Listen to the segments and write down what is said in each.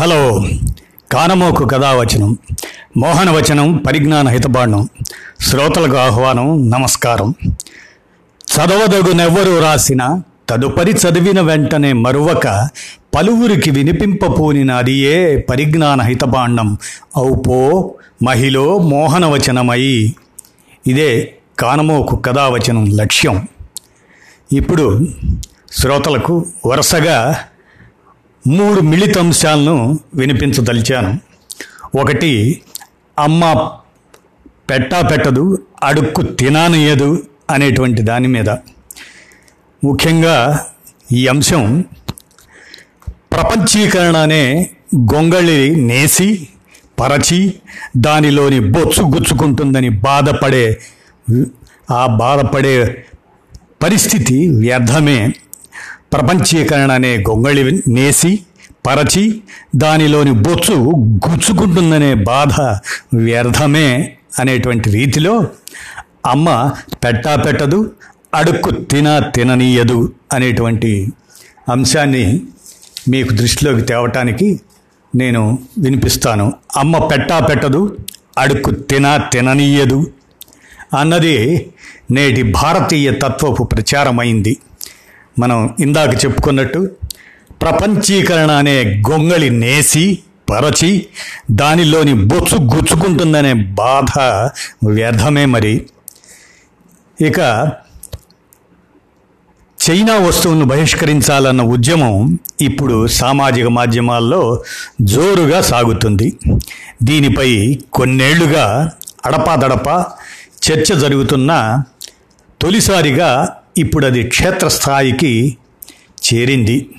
Hello. కానమోకు కథావచనం మోహనవచనం పరిజ్ఞాన హితబాండం శ్రోతలకు ఆహ్వానం నమస్కారం. చదవదగునెవ్వరూ రాసిన తదుపరి చదివిన వెంటనే మరువక పలువురికి వినిపింపపోనిన అది ఏ పరిజ్ఞాన హితబాండం ఔపో మహిళ మోహనవచనమై. ఇదే కానమోకు కథావచనం లక్ష్యం. ఇప్పుడు శ్రోతలకు వరుసగా మూడు మిళితంశాలను వినిపించదలిచాను. ఒకటి అమ్మ పెట్టా పెట్టదు అడుక్కు తినానయ్యదు అనేటువంటి దాని మీద. ముఖ్యంగా ఈ అంశం ప్రపంచీకరణ అనే గొంగళి నేసి పరచి దానిలోని బొచ్చు గుచ్చుకుంటుందని బాధపడే ఆ బాధపడే పరిస్థితి వ్యర్థమే. ప్రపంచీకరణ అనే గొంగళి నేసి పరచి దానిలోని బొచ్చు గుచ్చుకుంటుందనే బాధ వ్యర్థమే అనేటువంటి రీతిలో అమ్మ పెట్టా పెట్టదు అడుక్కు తిన తిననీయదు అనేటువంటి అంశాన్ని మీకు దృష్టిలోకి తేవటానికి నేను వినిపిస్తాను. అమ్మ పెట్టా పెట్టదు అడుక్కు తిన తిననీయదు అన్నది నేటి భారతీయ తత్వపు ప్రచారమైంది. మనం ఇందాక చెప్పుకున్నట్టు ప్రపంచీకరణ అనే గొంగళి నేసి పరచి దానిలోని బొచ్చు గుచ్చుకుంటుందనే బాధ వ్యర్థమే మరి. ఇక చైనా వస్తువులను బహిష్కరించాలన్న ఉద్యమం ఇప్పుడు సామాజిక మాధ్యమాల్లో జోరుగా సాగుతుంది. దీనిపై కొన్నేళ్ళుగా అడపాదడపా చర్చ జరుగుతున్న తొలిసారిగా ఇప్పుడు అది క్షేత్రస్థాయికి చేరింది.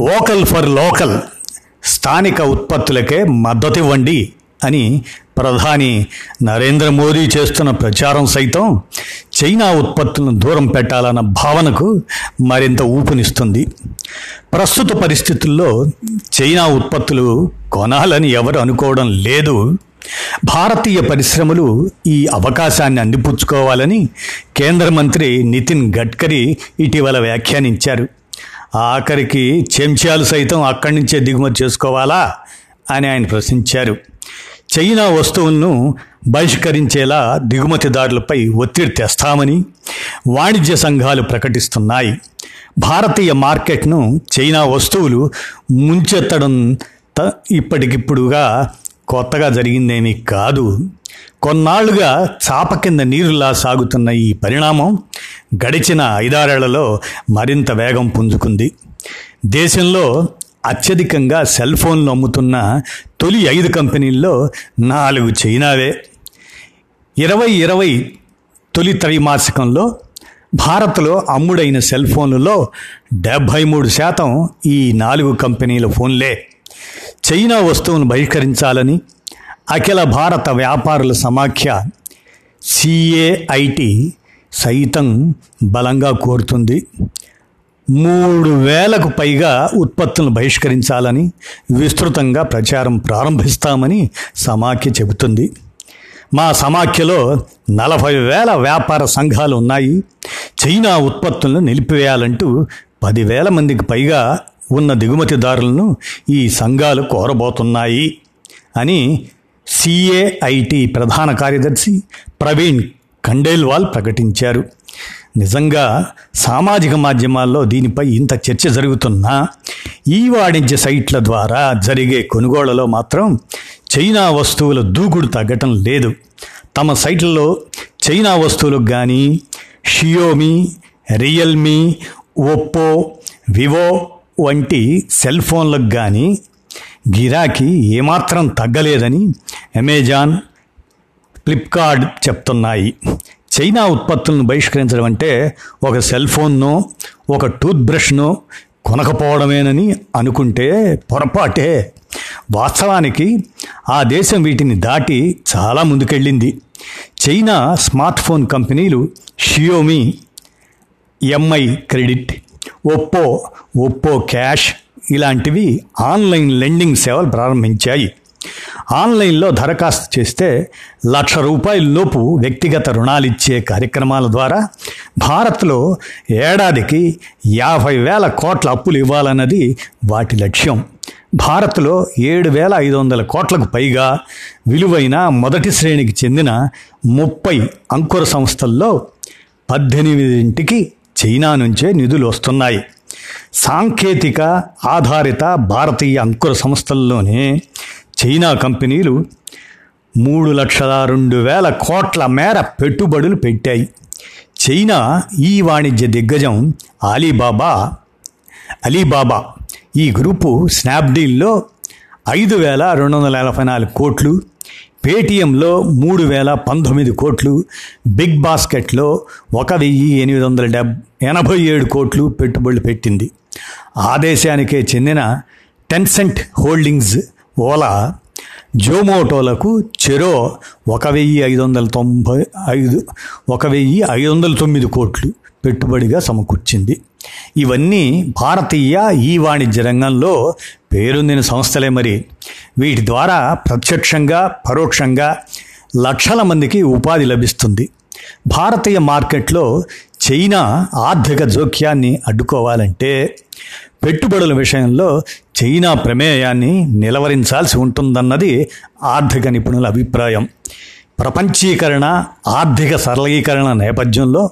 వోకల్ ఫర్ లోకల్ స్థానిక ఉత్పత్తులకే మద్దతు ఇవ్వండి అని ప్రధాని నరేంద్ర మోదీ చేస్తున్న ప్రచారం సైతం చైనా ఉత్పత్తులను దూరం పెట్టాలన్న భావనకు మరింత ఊపునిస్తుంది. ప్రస్తుత పరిస్థితుల్లో చైనా ఉత్పత్తులు కొనాలని ఎవరు అనుకోవడం లేదు. భారతీయ పరిశ్రమలు ఈ అవకాశాన్ని అందిపుచ్చుకోవాలని కేంద్ర మంత్రి నితిన్ గడ్కరీ ఇటీవల వ్యాఖ్యానించారు. ఆఖరికి చెంచాలు సైతం అక్కడి నుంచే దిగుమతి చేసుకోవాలా అని ఆయన ప్రశ్నించారు. చైనా వస్తువులను బహిష్కరించేలా దిగుమతిదారులపై ఒత్తిడి తెస్తామని వాణిజ్య సంఘాలు ప్రకటిస్తున్నాయి. భారతీయ మార్కెట్ను చైనా వస్తువులు ముంచెత్తడం ఇప్పటికిప్పుడుగా కొత్తగా జరిగిందేమీ కాదు. కొన్నాళ్ళుగా చాప కింద నీరులా సాగుతున్న ఈ పరిణామం గడిచిన ఐదారేళ్ళలో మరింత వేగం పుంజుకుంది. దేశంలో అత్యధికంగా సెల్ ఫోన్లు అమ్ముతున్న తొలి ఐదు కంపెనీల్లో నాలుగు చైనావే. ఇరవై ఇరవై తొలి త్రైమాసికంలో భారత్లో అమ్ముడైన సెల్ ఫోన్లలో డెబ్భై మూడు శాతం ఈ నాలుగు కంపెనీల ఫోన్లే. చైనా వస్తువును బహిష్కరించాలని అఖిల భారత వ్యాపారుల సమాఖ్య సిఏఐటి సైతం బలంగా కోరుతుంది. మూడు వేలకు పైగా ఉత్పత్తులను బహిష్కరించాలని విస్తృతంగా ప్రచారం ప్రారంభిస్తామని సమాఖ్య చెబుతుంది. మా సమాఖ్యలో నలభై వేల వ్యాపార సంఘాలు ఉన్నాయి. చైనా ఉత్పత్తులను నిలిపివేయాలంటూ పదివేల మందికి పైగా ఉన్న దిగుమతిదారులను ఈ సంఘాలు కోరబోతున్నాయి అని సిఏఐటి ప్రధాన కార్యదర్శి ప్రవీణ్ ఖండేల్వాల్ ప్రకటించారు. నిజంగా సామాజిక మాధ్యమాల్లో దీనిపై ఇంత చర్చ జరుగుతున్నా ఈ వాణిజ్య సైట్ల ద్వారా జరిగే కొనుగోళ్ళలో మాత్రం చైనా వస్తువుల దూకుడు తగ్గటం లేదు. తమ సైట్లలో చైనా వస్తువులకు కానీ షియోమి రియల్మీ ఒప్పో వివో వంటి సెల్ ఫోన్లకు కానీ గిరాకీ ఏమాత్రం తగ్గలేదని అమెజాన్ ఫ్లిప్కార్ట్ చెప్తున్నాయి. చైనా ఉత్పత్తులను బహిష్కరించడం అంటే ఒక సెల్ ఫోన్ను ఒక టూత్ బ్రష్ను కొనకపోవడమేనని అనుకుంటే పొరపాటే. వాస్తవానికి ఆ దేశం వీటిని దాటి చాలా ముందుకెళ్ళింది. చైనా స్మార్ట్ ఫోన్ కంపెనీలు Xiaomi Mi credit Oppo Oppo cash ఇలాంటివి ఆన్లైన్ లెండింగ్ సేవలు ప్రారంభించాయి. ఆన్లైన్లో దరఖాస్తు చేస్తే లక్ష రూపాయల లోపు వ్యక్తిగత రుణాలు ఇచ్చే కార్యక్రమాల ద్వారా భారత్లో ఏడాదికి యాభై వేల కోట్ల అప్పులు ఇవ్వాలన్నది వాటి లక్ష్యం. భారత్లో ఏడు వేల ఐదు వందల కోట్లకు పైగా విలువైన మొదటి శ్రేణికి చెందిన ముప్పై అంకుర సంస్థల్లో పద్దెనిమిదింటికి చైనా నుంచే నిధులు వస్తున్నాయి. సాంకేతిక ఆధారిత భారతీయ అంకుర సంస్థల్లోనే చైనా కంపెనీలు మూడు లక్షల రెండు వేల కోట్ల మేర పెట్టుబడులు పెట్టాయి. చైనా ఈ వాణిజ్య దిగ్గజం అలీబాబా అలీబాబా ఈ గ్రూపు స్నాప్డీల్లో ఐదు వేల రెండు వందల ఎనభై నాలుగు కోట్లు పేటీఎంలో మూడు వేల పంతొమ్మిది కోట్లు బిగ్ బాస్కెట్లో ఒక వెయ్యి ఎనిమిది వందల డెబ్ ఎనభై ఏడు కోట్లు పెట్టుబడులు పెట్టింది. ఆ దేశానికే చెందిన టెన్సెంట్ హోల్డింగ్స్ ఓలా జోమోటోలకు చెరో ఒక వెయ్యి ఐదు వందల తొంభై ఐదు ఒక వెయ్యి ఐదు వందల తొమ్మిది కోట్లు పెట్టుబడిగా సమకూర్చింది. ఇవన్నీ భారతీయ ఈ వాణిజ్య రంగంలో పేరొందిన సంస్థలే మరి. వీటి ద్వారా ప్రత్యక్షంగా పరోక్షంగా లక్షల మందికి ఉపాధి లభిస్తుంది. భారతీయ మార్కెట్లో చైనా ఆర్థిక జోక్యాన్ని అడ్డుకోవాలంటే పెట్టుబడుల విషయంలో చైనా ప్రమేయాన్ని నిలవరించాల్సి ఉంటుందన్నది ఆర్థిక నిపుణుల అభిప్రాయం. ప్రపంచీకరణ ఆర్థిక సరళీకరణ నేపథ్యంలో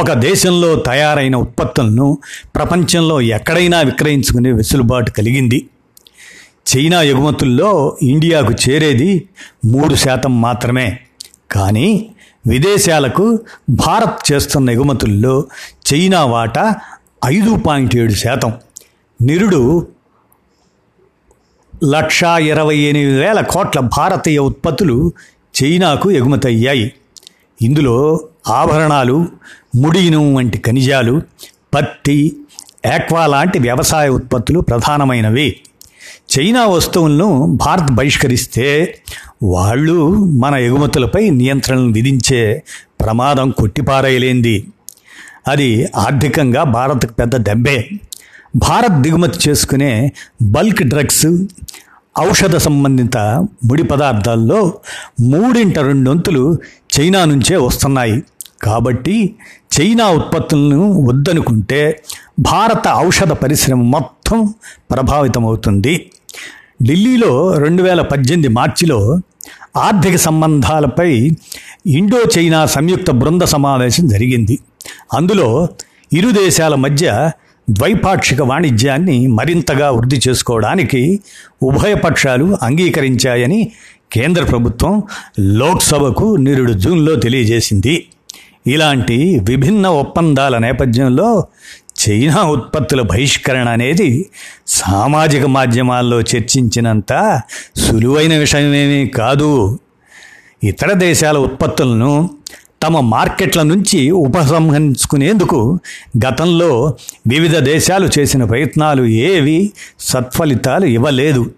ఒక దేశంలో తయారైన ఉత్పత్తులను ప్రపంచంలో ఎక్కడైనా విక్రయించుకునే వెసులుబాటు కలిగింది. చైనా ఎగుమతుల్లో ఇండియాకు చేరేది మూడు శాతం మాత్రమే. కానీ విదేశాలకు భారత్ చేస్తున్న ఎగుమతుల్లో చైనా వాటా ఐదు పాయింట్ ఏడు శాతం. నిరుడు లక్షా ఇరవై ఎనిమిది వేల కోట్ల భారతీయ ఉత్పత్తులు చైనాకు ఎగుమతయ్యాయి. ఇందులో ఆభరణాలు ముడిను వంటి ఖనిజాలు పత్తి ఆక్వా లాంటి వ్యవసాయ ఉత్పత్తులు ప్రధానమైనవి. చైనా వస్తువులను భారత్ బహిష్కరిస్తే వాళ్ళు మన ఎగుమతులపై నియంత్రణలు విధించే ప్రమాదం కొట్టిపారేయలేంది. అది ఆర్థికంగా భారత్కు పెద్ద దెబ్బే. భారత్ దిగుమతి చేసుకునే బల్క్ డ్రగ్స్ ఔషధ సంబంధిత ముడి పదార్థాల్లో మూడింట రెండొంతులు చైనా నుంచే వస్తున్నాయి. కాబట్టి చైనా ఉత్పత్తులను వద్దనుకుంటే భారత ఔషధ పరిశ్రమ మొత్తం ప్రభావితమవుతుంది. ఢిల్లీలో రెండు వేల పద్దెనిమిది మార్చిలో ఆర్థిక సంబంధాలపై ఇండో చైనా సంయుక్త బృంద సమావేశం జరిగింది. అందులో ఇరు దేశాల మధ్య ద్వైపాక్షిక వాణిజ్యాన్ని మరింతగా వృద్ధి చేసుకోవడానికి ఉభయ పక్షాలు అంగీకరించాయని కేంద్ర ప్రభుత్వం లోక్సభకు నిరుడు జూన్లో తెలియజేసింది. ఇలాంటి విభిన్న ఒప్పందాల నేపథ్యంలో చైనా ఉత్పత్తుల బహిష్కరణ అనేది సామాజిక మాధ్యమాల్లో చర్చించినంత సులువైన విషయమేమీ కాదు. ఇతర దేశాల ఉత్పత్తులను తమ మార్కెట్ల నుంచి ఉపసంహరించుకునేందుకు గతంలో వివిధ దేశాలు చేసిన ప్రయత్నాలు ఏవి సత్ఫలితాలు ఇవ్వలేదు.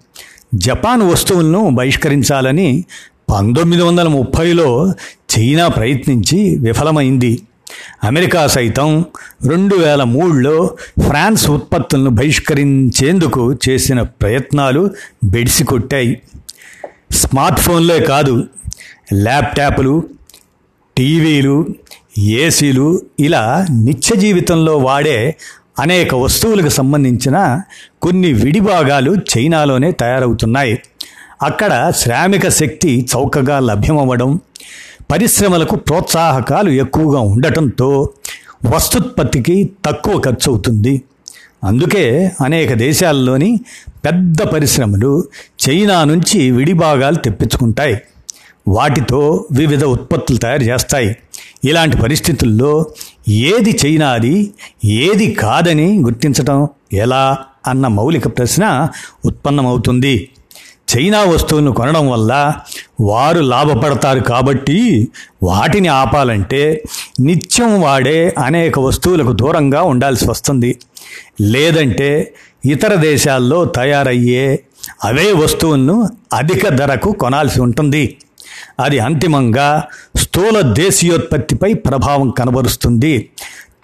జపాన్ వస్తువులను బహిష్కరించాలని పంతొమ్మిది వందల ముప్పైలో చైనా ప్రయత్నించి విఫలమైంది. అమెరికా సైతం రెండు వేల మూడులో ఫ్రాన్స్ ఉత్పత్తులను బహిష్కరించేందుకు చేసిన ప్రయత్నాలు బెడిసి కొట్టాయి స్మార్ట్ ఫోన్లే కాదు ల్యాప్టాప్లు టీవీలు ఏసీలు ఇలా నిత్య జీవితంలో వాడే అనేక వస్తువులకు సంబంధించిన కొన్ని విడిభాగాలు చైనాలోనే తయారవుతున్నాయి. అక్కడ శ్రామిక శక్తి చౌకగా లభ్యమవ్వడం పరిశ్రమలకు ప్రోత్సాహకాలు ఎక్కువగా ఉండటంతో వస్తుత్పత్తికి తక్కువ ఖర్చు అవుతుంది అందుకే అనేక దేశాల్లోని పెద్ద పరిశ్రమలు చైనా నుంచి విడిభాగాలు తెప్పించుకుంటాయి. వాటితో వివిధ ఉత్పత్తులు తయారు చేస్తాయి. ఇలాంటి పరిస్థితుల్లో ఏది చైనాది ఏది కాదని గుర్తించటం ఎలా అన్న మౌలిక ప్రశ్న ఉత్పన్నమవుతుంది. చైనా వస్తువులను కొనడం వల్ల వారు లాభపడతారు కాబట్టి వాటిని ఆపాలంటే నిత్యం వాడే అనేక వస్తువులకు దూరంగా ఉండాల్సి వస్తుంది. లేదంటే ఇతర దేశాల్లో తయారయ్యే అవే వస్తువులను అధిక ధరకు కొనాల్సి ఉంటుంది. అది అంతిమంగా స్థూల దేశీయోత్పత్తిపై ప్రభావం కనబరుస్తుంది.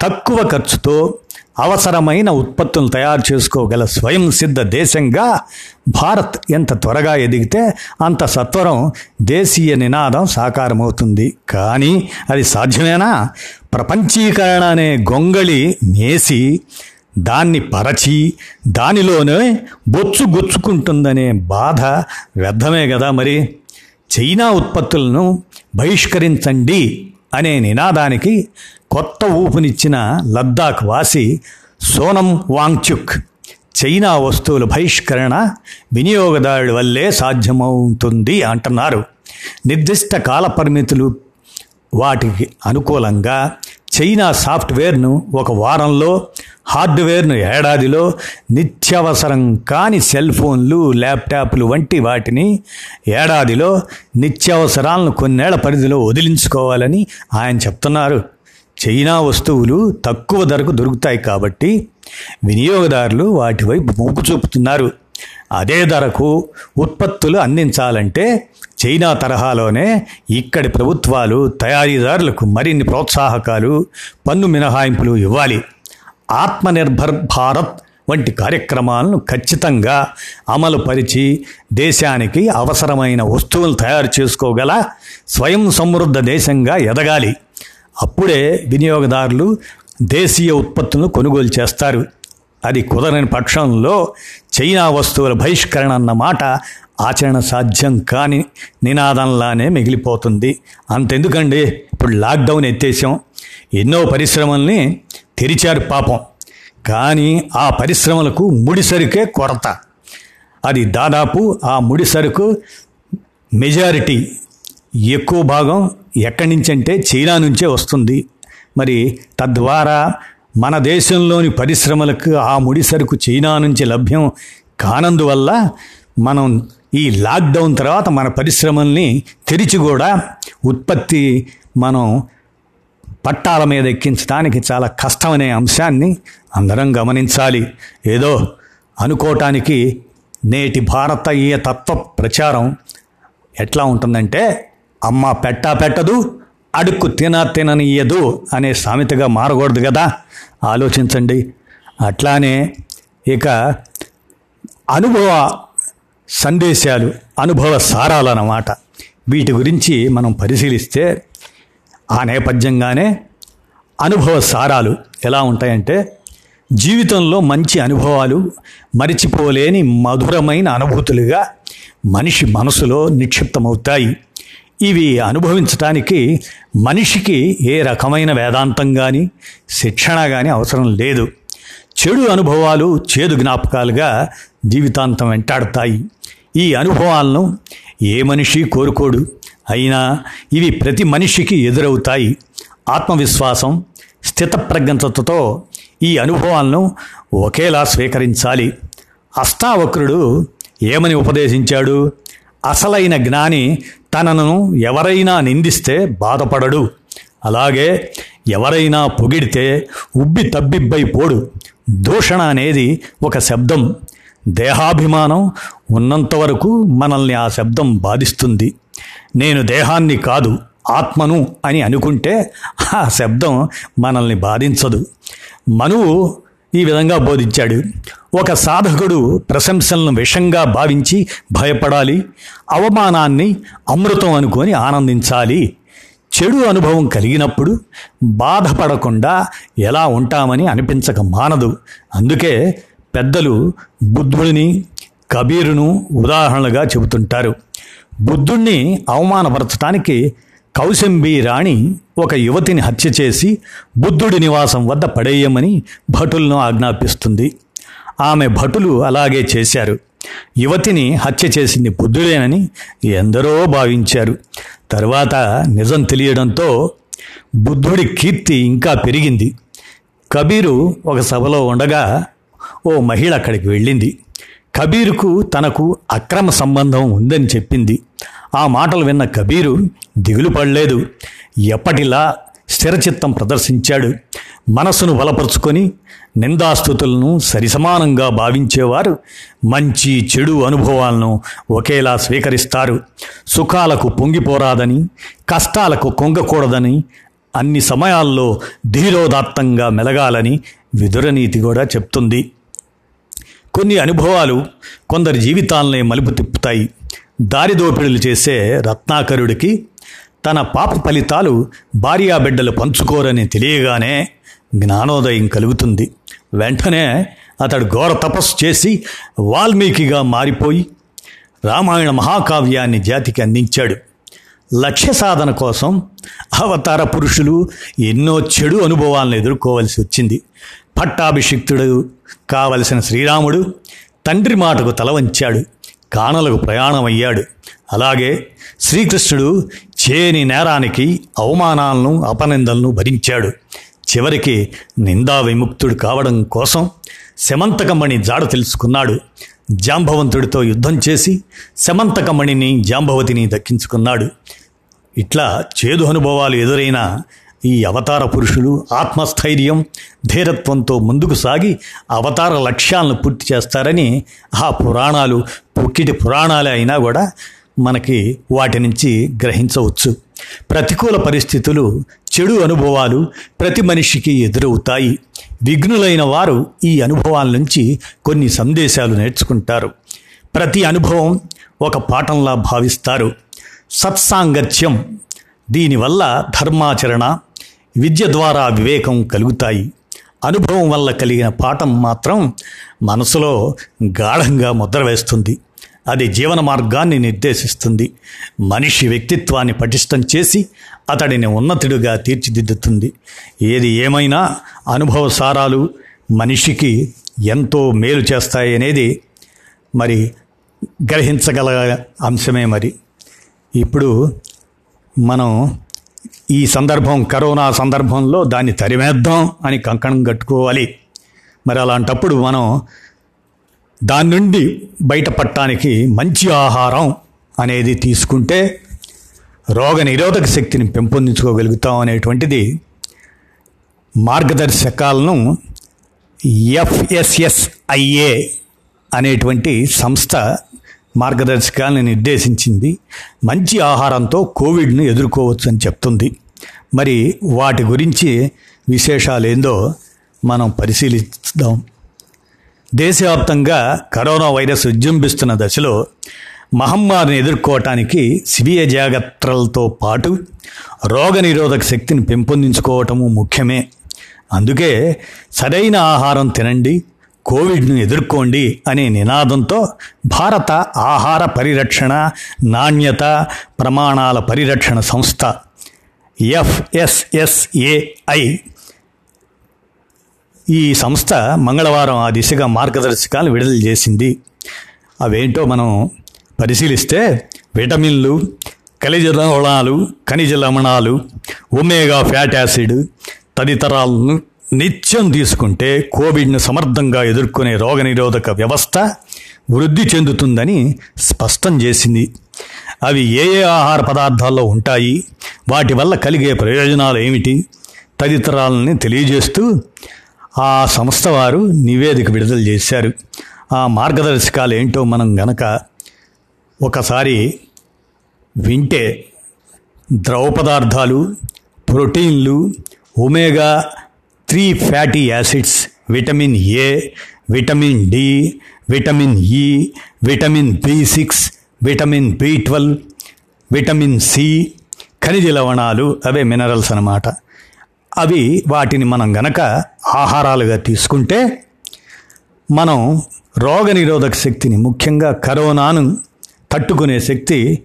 తక్కువ ఖర్చుతో అవసరమైన ఉత్పత్తులను తయారు చేసుకోగల స్వయం సిద్ధ దేశంగా భారత్ ఎంత త్వరగా ఎదిగితే అంత సత్వరం దేశీయ నినాదం సాకారమవుతుంది. కానీ అది సాధ్యమేనా? ప్రపంచీకరణ అనే గొంగళి నేసి దాన్ని పరచి దానిలోనే బొచ్చు గుచ్చుకుంటుందనే బాధ వ్యర్థమే కదా మరి? చైనా ఉత్పత్తులను బహిష్కరించండి అనే నినాదానికి కొత్త ఊపునిచ్చిన లద్దాఖ్ వాసి సోనం వాంగ్చుక్. చైనా వస్తువుల బహిష్కరణ వినియోగదారుల వల్లే సాధ్యమవుతుంది అంటున్నారు. నిర్దిష్ట కాల పరిమితులు వాటికి అనుకూలంగా చైనా సాఫ్ట్వేర్ను ఒక వారంలో హార్డ్వేర్ను ఏడాదిలో నిత్యావసరం కాని సెల్ ఫోన్లు ల్యాప్టాప్లు వంటి వాటిని ఏడాదిలో నిత్యావసరాలను కొన్నేళ్ళ పరిధిలో వదిలించుకోవాలని ఆయన చెప్తున్నారు. చైనా వస్తువులు తక్కువ ధరకు దొరుకుతాయి కాబట్టి వినియోగదారులు వాటి వైపు మొగ్గు చూపుతున్నారు. అదే ధరకు ఉత్పత్తులు అందించాలంటే చైనా తరహాలోనే ఇక్కడి ప్రభుత్వాలు తయారీదారులకు మరిన్ని ప్రోత్సాహకాలు పన్ను మినహాయింపులు ఇవ్వాలి. ఆత్మనిర్భర్ భారత్ వంటి కార్యక్రమాలను ఖచ్చితంగా అమలు పరిచి దేశానికి అవసరమైన వస్తువులు తయారు చేసుకోగల స్వయం సమృద్ధ దేశంగా ఎదగాలి. అప్పుడే వినియోగదారులు దేశీయ ఉత్పత్తులను కొనుగోలు చేస్తారు. అది కుదరని పక్షంలో చైనా వస్తువుల బహిష్కరణ అన్న మాట ఆచరణ సాధ్యం కాని నినాదంలానే మిగిలిపోతుంది. అంతెందుకండి? ఇప్పుడు లాక్డౌన్ ఎత్తేసాం. ఎన్నో పరిశ్రమల్ని తెరిచారు పాపం. కానీ ఆ పరిశ్రమలకు ముడిసరుకే కొరత. అది దాదాపు ఆ ముడిసరుకు మెజారిటీ. ఎక్కువ భాగం ఎక్కడి నుంచి అంటే చైనా నుంచే వస్తుంది. మరి తద్వారా మన దేశంలోని పరిశ్రమలకు ఆ ముడి సరుకు చైనా నుంచి లభ్యం కానందువల్ల మనం ఈ లాక్డౌన్ తర్వాత మన పరిశ్రమల్ని తెరిచి కూడా ఉత్పత్తి మనం పట్టాల మీద ఎక్కించడానికి చాలా కష్టమనే అంశాన్ని అందరం గమనించాలి. ఏదో అనుకోవటానికి నేటి భారతీయ తత్వ ప్రచారం ఎట్లా ఉంటుందంటే అమ్మ పెట్టా పెట్టదు అడుక్కు తిన తిననీయదు అనే సామెతగా మారకూడదు కదా? ఆలోచించండి. అట్లానే ఇక అనుభవ సందేశాలు అనుభవ సారాలు అన్నమాట. వీటి గురించి మనం పరిశీలిస్తే ఆ నేపథ్యంగానే అనుభవ సారాలు ఎలా ఉంటాయంటే జీవితంలో మంచి అనుభవాలు మరిచిపోలేని మధురమైన అనుభూతులుగా మనిషి మనసులో నిక్షిప్తమవుతాయి. ఇవి అనుభవించటానికి మనిషికి ఏ రకమైన వేదాంతం కానీ శిక్షణ కానీ అవసరం లేదు. చెడు అనుభవాలు చేదు జ్ఞాపకాలుగా జీవితాంతం వెంటాడతాయి. ఈ అనుభవాలను ఏ మనిషి కోరుకోడు. అయినా ఇవి ప్రతి మనిషికి ఎదురవుతాయి. ఆత్మవిశ్వాసం స్థితప్రజ్ఞతతో ఈ అనుభవాలను ఒకేలా స్వీకరించాలి. అష్టావక్రుడు ఏమని ఉపదేశించాడు? అసలైన జ్ఞాని తనను ఎవరైనా నిందిస్తే బాధపడడు. అలాగే ఎవరైనా పొగిడితే ఉబ్బి తబ్బిబ్బై పోడు. దూషణ అనేది ఒక శబ్దం. దేహాభిమానం ఉన్నంత వరకు మనల్ని ఆ శబ్దం బాధిస్తుంది. నేను దేహాన్ని కాదు ఆత్మను అని అనుకుంటే ఆ శబ్దం మనల్ని బాధించదు. మనువు ఈ విధంగా బోధించాడు. ఒక సాధకుడు ప్రశంసలను విషంగా భావించి భయపడాలి అవమానాన్ని అమృతం అనుకొని ఆనందించాలి. చెడు అనుభవం కలిగినప్పుడు బాధపడకుండా ఎలా ఉంటామని అనిపించక మానదు. అందుకే పెద్దలు బుద్ధుడిని కబీరును ఉదాహరణలుగా చెబుతుంటారు. బుద్ధుణ్ణి అవమానపరచడానికి కౌశంబి రాణి ఒక యువతిని హత్య చేసి బుద్ధుడి నివాసం వద్ద పడేయమని భటులను ఆజ్ఞాపిస్తుంది. ఆమె భటులు అలాగే చేశారు. యువతిని హత్య చేసింది బుద్ధుడేనని ఎందరో భావించారు. తర్వాత నిజం తెలియడంతో బుద్ధుడి కీర్తి ఇంకా పెరిగింది. కబీరు ఒక సభలో ఉండగా ఓ మహిళ అక్కడికి వెళ్ళింది. కబీరుకు తనకు అక్రమ సంబంధం ఉందని చెప్పింది. ఆ మాటలు విన్న కబీరు దిగులు పడలేదు. ఎప్పటిలా స్థిరచిత్తం ప్రదర్శించాడు. మనసును బలపరుచుకొని నిందాస్థుతులను సరిసమానంగా భావించేవారు మంచి చెడు అనుభవాలను ఒకేలా స్వీకరిస్తారు. సుఖాలకు పొంగిపోరాదని కష్టాలకు కొంగకూడదని అన్ని సమయాల్లో ధీరోదాత్తంగా మెలగాలని విదురనీతి కూడా చెప్తుంది. కొన్ని అనుభవాలు కొందరి జీవితాలనే మలుపు తిప్పుతాయి. దారిదోపిడులు చేసే రత్నాకరుడికి తన పాప ఫలితాలు భార్యాబిడ్డలు పంచుకోరని తెలియగానే జ్ఞానోదయం కలుగుతుంది. వెంటనే అతడు ఘోర తపస్సు చేసి వాల్మీకిగా మారిపోయి రామాయణ మహాకావ్యాన్ని జాతికి అందించాడు. లక్ష్య సాధన కోసం అవతార పురుషులు ఎన్నో చెడు అనుభవాలను ఎదుర్కోవలసి వచ్చింది. పట్టాభిషిక్తుడు కావలసిన శ్రీరాముడు తండ్రి మాటకు తల వంచాడు కానలకు ప్రయాణమయ్యాడు. అలాగే శ్రీకృష్ణుడు చేని నేరానికి అవమానాలను అపనిందలను భరించాడు. చివరికి నిందా విముక్తుడు కావడం కోసం శమంతకమణి జాడ తెలుసుకున్నాడు. జాంబవంతుడితో యుద్ధం చేసి శమంతకమణిని జాంబవతిని దక్కించుకున్నాడు. ఇట్లా చేదు అనుభవాలు ఎదురైన ఈ అవతార పురుషులు ఆత్మస్థైర్యం ధీరత్వంతో ముందుకు సాగి అవతార లక్ష్యాలను పూర్తి చేస్తారని ఆ పురాణాలు పుక్కిటి పురాణాలే అయినా కూడా మనకి వాటి నుంచి గ్రహించవచ్చు. ప్రతికూల పరిస్థితులు చెడు అనుభవాలు ప్రతి మనిషికి ఎదురవుతాయి. విఘ్నులైన వారు ఈ అనుభవాల నుంచి కొన్ని సందేశాలు నేర్చుకుంటారు. ప్రతి అనుభవం ఒక పాఠంలా భావిస్తారు. సత్సాంగత్యం దీనివల్ల ధర్మాచరణ విద్య ద్వారా వివేకం కలుగుతాయి. అనుభవం వల్ల కలిగిన పాఠం మాత్రం మనసులో గాఢంగా ముద్ర వేస్తుంది. అది జీవన మార్గాన్ని నిర్దేశిస్తుంది. మనిషి వ్యక్తిత్వాన్ని పటిష్టం చేసి అతడిని ఉన్నతుడిగా తీర్చిదిద్దుతుంది. ఏది ఏమైనా అనుభవ సారాలు మనిషికి ఎంతో మేలు చేస్తాయి అనేది మరి గ్రహించగల అంశమే మరి. ఇప్పుడు మనం ఈ సందర్భం కరోనా సందర్భంలో దాన్ని తరిమేద్దాం అని కంకణం కట్టుకోవాలి. మరి అలాంటప్పుడు మనం దాని నుండి బయటపడటానికి మంచి ఆహారం అనేది తీసుకుంటే రోగ నిరోధక శక్తిని పెంపొందించుకోగలుగుతాం అనేటువంటిది మార్గదర్శకాలను ఎఫ్ఎస్ఎస్ఐఏ అనేటువంటి సంస్థ మార్గదర్శకాలను నిర్దేశించింది. మంచి ఆహారంతో కోవిడ్ను ఎదుర్కోవచ్చు అని చెప్తుంది. మరి వాటి గురించి విశేషాలు ఏందో మనం పరిశీలిద్దాం. దేశవ్యాప్తంగా కరోనా వైరస్ విజృంభిస్తున్న దశలో మహమ్మారిని ఎదుర్కోవటానికి స్వీయ జాగ్రత్తలతో పాటు రోగనిరోధక శక్తిని పెంపొందించుకోవటము ముఖ్యమే. అందుకే సరైన ఆహారం తినండి కోవిడ్ను ఎదుర్కోండి అనే నినాదంతో భారత ఆహార పరిరక్షణ నాణ్యత ప్రమాణాల పరిరక్షణ సంస్థ ఎఫ్ఎస్ఎస్ఏఐ. ఈ సంస్థ మంగళవారం ఆ దిశగా మార్గదర్శకాలు విడుదల చేసింది. అవేంటో మనం పరిశీలిస్తే విటమిన్లు ఖనిజ లవణాలు ఖనిజ లవణాలు ఒమేగా ఫ్యాట్ యాసిడ్ తదితరాలను నిత్యం తీసుకుంటే కోవిడ్ను సమర్థంగా ఎదుర్కొనే రోగనిరోధక వ్యవస్థ వృద్ధి చెందుతుందని స్పష్టం చేసింది. అవి ఏ ఏ ఆహార పదార్థాల్లో ఉంటాయి వాటి వల్ల కలిగే ప్రయోజనాలు ఏమిటి తదితరాలని తెలియజేస్తూ ఆ సంస్థ వారు నివేదిక విడుదల చేశారు. ఆ మార్గదర్శకాలు ఏంటో మనం గనక ఒకసారి వింటే ద్రవ పదార్థాలు ప్రోటీన్లు omega three fatty acids vitamin A vitamin D vitamin E vitamin B six vitamin B twelve vitamin C ఖనిజ లవణాలు అవే మినరల్స్ అన్నమాట. అవి వాటిని మనం గనక ఆహారాలుగా తీసుకుంటే మనం రోగనిరోధక శక్తిని ముఖ్యంగా కరోనాను తట్టుకునే శక్తి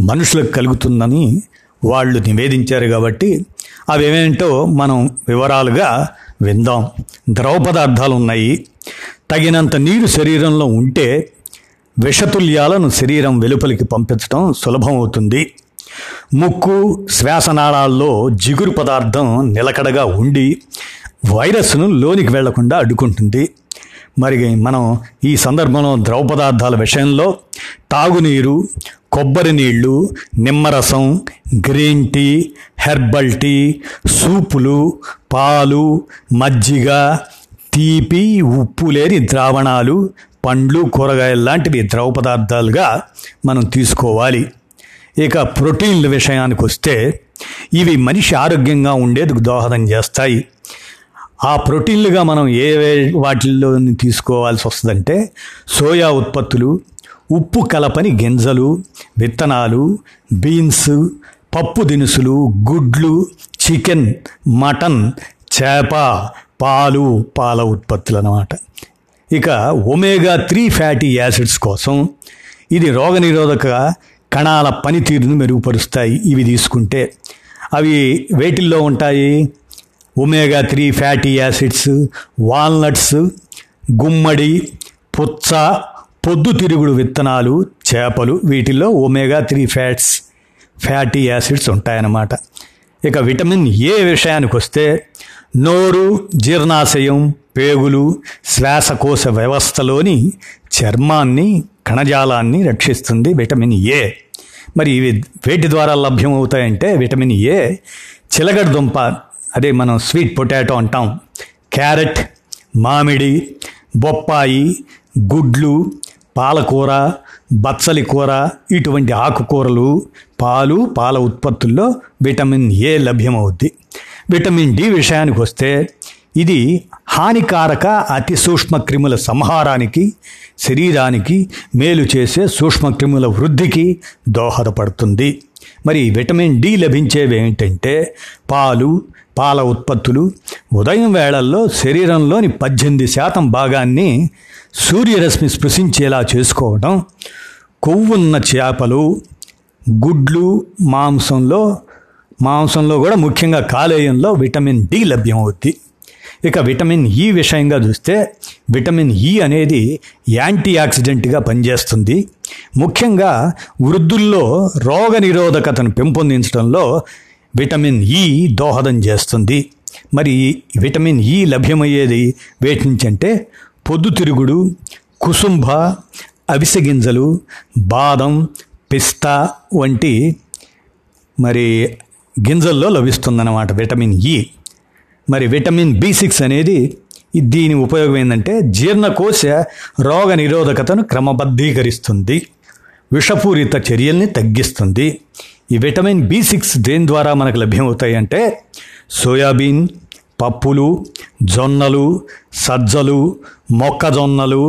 మనుషులకు కలుగుతుందని వాళ్ళు నివేదించారు కాబట్టి అవేమేంటో మనం వివరాలుగా విందాం. ద్రవ పదార్థాలు ఉన్నాయి తగినంత నీరు శరీరంలో ఉంటే విషతుల్యాలను శరీరం వెలుపలికి పంపించడం సులభం అవుతుంది. ముక్కు శ్వాసనాళాల్లో జిగురు పదార్థం నిలకడగా ఉండి వైరస్ను లోనికి వెళ్ళకుండా అడ్డుకుంటుంది. మరి మనం ఈ సందర్భంలో ద్రవ పదార్థాల విషయంలో తాగునీరు కొబ్బరి నీళ్ళు నిమ్మరసం గ్రీన్ టీ హెర్బల్ టీ సూపులు పాలు మజ్జిగ తీపి ఉప్పు లేని ద్రావణాలు పండ్లు కూరగాయలు లాంటివి ద్రవ పదార్థాలుగా మనం తీసుకోవాలి. ఇక ప్రోటీన్ల విషయానికి వస్తే ఇవి మనిషి ఆరోగ్యంగా ఉండేందుకు దోహదం చేస్తాయి. ఆ ప్రోటీన్లుగా మనం ఏ వాటిల్లో తీసుకోవాల్సి వస్తుందంటే సోయా ఉత్పత్తులు ఉప్పు కలపని గింజలు విత్తనాలు బీన్స్ పప్పు దినుసులు గుడ్లు చికెన్ మటన్ చేప పాలు పాల ఉత్పత్తులు అన్నమాట ఇక ఒమేగా త్రీ ఫ్యాటీ యాసిడ్స్ కోసం ఇది రోగనిరోధక కణాల పనితీరును మెరుగుపరుస్తాయి. ఇవి తీసుకుంటే అవి వేటిల్లో ఉంటాయి? Omega three fatty acids walnuts గుమ్మడి పుచ్చ పొద్దుతిరుగుడు విత్తనాలు చేపలు వీటిల్లో omega three fats fatty acids ఉంటాయన్నమాట. ఇక విటమిన్ ఏ విషయానికి వస్తే నోరు జీర్ణాశయం పేగులు శ్వాసకోశ వ్యవస్థలోని చర్మాన్ని కణజాలాన్ని రక్షిస్తుంది విటమిన్ ఏ మరి ఇవి వేటి ద్వారా లభ్యమవుతాయంటే విటమిన్ ఏ చిలగడ దుంప అదే మనం స్వీట్ పొటాటో అంటాం. క్యారెట్ మామిడి బొప్పాయి గుడ్లు పాలకూర బచ్చలి కూర ఇటువంటి ఆకుకూరలు పాలు పాల ఉత్పత్తుల్లో విటమిన్ ఏ లభ్యమవుద్ది. విటమిన్ డి విషయానికి వస్తే ఇది హానికారక అతి సూక్ష్మ క్రిముల సంహారానికి శరీరానికి మేలు చేసే సూక్ష్మక్రిముల వృద్ధికి దోహదపడుతుంది. మరి విటమిన్ డి లభించేవి ఏంటంటే పాలు పాల ఉత్పత్తులు ఉదయం వేళల్లో శరీరంలోని పద్దెనిమిది శాతం భాగాన్ని సూర్యరశ్మి స్పృశించేలా చేసుకోవడం కొవ్వున్న చేపలు గుడ్లు మాంసంలో మాంసంలో కూడా ముఖ్యంగా కాలేయంలో విటమిన్ డి లభ్యమవుద్ది. ఇక విటమిన్ ఈ విషయంగా చూస్తే విటమిన్ ఈ అనేది యాంటీ ఆక్సిడెంట్గా పనిచేస్తుంది. ముఖ్యంగా వృద్ధుల్లో రోగ నిరోధకతను పెంపొందించడంలో విటమిన్ ఈ దోహదం చేస్తుంది. మరి విటమిన్ ఈ లభ్యమయ్యేది వేటి నుంచి అంటే పొద్దుతిరుగుడు కుసుంభ అవిసె గింజలు బాదం పిస్తా వంటి మరి గింజల్లో లభిస్తుందన్నమాట విటమిన్ ఈ. మరి విటమిన్ బి సిక్స్ అనేది దీని ఉపయోగం ఏంటంటే జీర్ణకోశ రోగ నిరోధకతను క్రమబద్ధీకరిస్తుంది. విషపూరిత చర్యల్ని తగ్గిస్తుంది. ఈ విటమిన్ బి సిక్స్ దేని ద్వారా మనకు లభ్యమవుతాయి అంటే సోయాబీన్ పప్పులు జొన్నలు సజ్జలు మొక్కజొన్నలు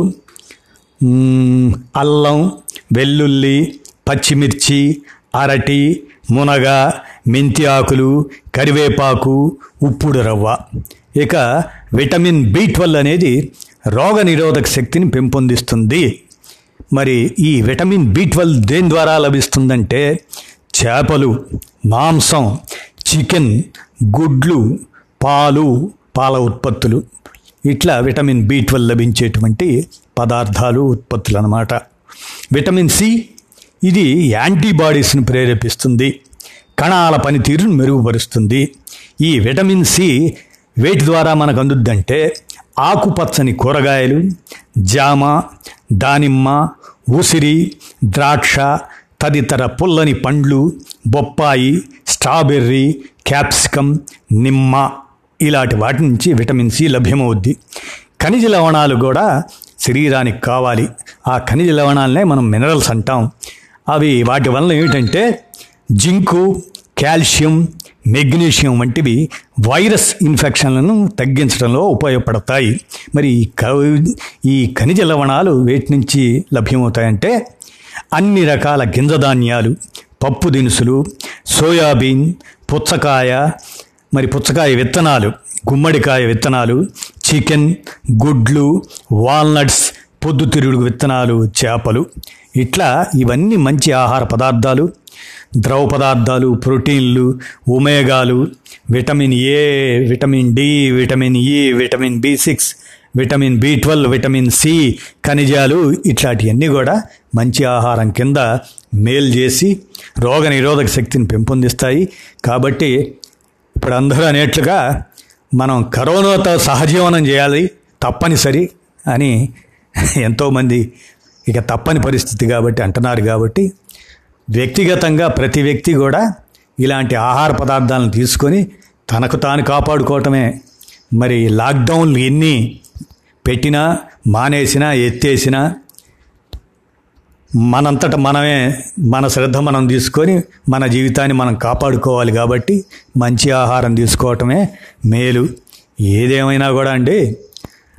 అల్లం వెల్లుల్లి పచ్చిమిర్చి అరటి మునగ మెంతి ఆకులు కరివేపాకు ఉప్పుడు రవ్వ. ఇక విటమిన్ బి ట్వెల్వ్ అనేది రోగ నిరోధక శక్తిని పెంపొందిస్తుంది. మరి ఈ విటమిన్ బి ట్వెల్వ్ దేని ద్వారా లభిస్తుందంటే చేపలు మాంసం చికెన్ గుడ్లు పాలు పాల ఉత్పత్తులు. ఇట్లా విటమిన్ బి ట్వెల్వ్ లభించేటువంటి పదార్థాలు ఉత్పత్తులు అన్నమాట. విటమిన్ సి ఇది యాంటీబాడీస్ను ప్రేరేపిస్తుంది. కణాల పనితీరును మెరుగుపరుస్తుంది. ఈ విటమిన్ సి వేటి ద్వారా మనకు అందుద్దంటే ఆకుపచ్చని కూరగాయలు జామ దానిమ్మ ఉసిరి ద్రాక్ష తదితర పుల్లని పండ్లు బొప్పాయి స్ట్రాబెర్రీ క్యాప్సికమ్ నిమ్మ ఇలాంటి వాటి నుంచి విటమిన్ సి లభ్యమవుద్ది. ఖనిజ లవణాలు కూడా శరీరానికి కావాలి. ఆ ఖనిజ లవణాలనే మనం మినరల్స్ అంటాం. అవి వాటి వలన ఏమిటంటే జింకు కాల్షియం మెగ్నీషియం వంటివి వైరస్ ఇన్ఫెక్షన్లను తగ్గించడంలో ఉపయోగపడతాయి. మరి ఈ క- ఈ ఖనిజ లవణాలు వేటి నుంచి లభ్యమవుతాయంటే అన్ని రకాల గింజధాన్యాలు పప్పు దినుసులు సోయాబీన్ పుచ్చకాయ మరి పుచ్చకాయ విత్తనాలు గుమ్మడికాయ విత్తనాలు చికెన్ గుడ్లు వాల్నట్స్ పొద్దుతిరుగుడు విత్తనాలు చేపలు. ఇట్లా ఇవన్నీ మంచి ఆహార పదార్థాలు. ద్రవ పదార్థాలు ప్రోటీన్లు ఒమేగాలు vitamin A vitamin D vitamin E vitamin B six vitamin B twelve vitamin C ఖనిజాలు ఇట్లాంటివన్నీ కూడా మంచి ఆహారం కింద మేలు చేసి రోగ నిరోధక శక్తిని పెంపొందిస్తాయి. కాబట్టి ఇప్పుడు అందరూ అనేట్లుగా మనం కరోనాతో సహజీవనం చేయాలి తప్పనిసరి అని ఎంతోమంది ఇక తప్పని పరిస్థితి కాబట్టి అంటున్నారు కాబట్టి వ్యక్తిగతంగా ప్రతి వ్యక్తి కూడా ఇలాంటి ఆహార పదార్థాలను తీసుకొని తనకు తాను కాపాడుకోవటమే. మరి లాక్డౌన్లు ఎన్ని పెట్టినా మానేసినా ఎత్తేసినా మనంతట మనమే మన శ్రద్ధ మనం తీసుకొని మన జీవితాన్ని మనం కాపాడుకోవాలి కాబట్టి మంచి ఆహారం తీసుకోవటమే మేలు. ఏదేమైనా కూడా అండి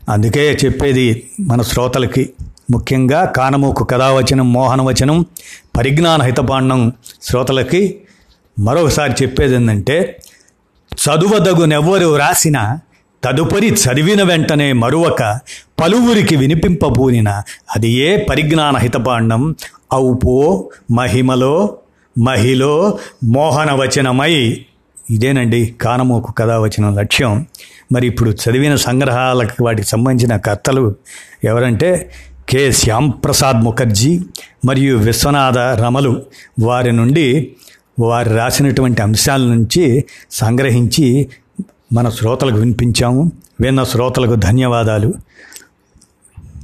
అందుకే చెప్పేది మన శ్రోతలకి ముఖ్యంగా కానమూకు కథావచనం మోహనవచనం పరిజ్ఞాన హితపాండం శ్రోతలకి మరొకసారి చెప్పేది ఏంటంటే చదువదగునెవ్వరు రాసిన తదుపరి చదివిన వెంటనే మరువక పలువురికి వినిపింపబూనిన అది ఏ పరిజ్ఞాన హితపాండం ఔపో మహిమలో మహిలో మోహనవచనమై. ఇదేనండి కానమోకు కథ వచ్చిన లక్ష్యం. మరి ఇప్పుడు చదివిన సంగ్రహాలకు వాటికి సంబంధించిన కర్తలు ఎవరంటే కె. శ్యాంప్రసాద్ ముఖర్జీ మరియు విశ్వనాథ రమలు. వారి నుండి వారు రాసినటువంటి అంశాల నుంచి సంగ్రహించి మన శ్రోతలకు వినిపించాము. విన్న శ్రోతలకు ధన్యవాదాలు.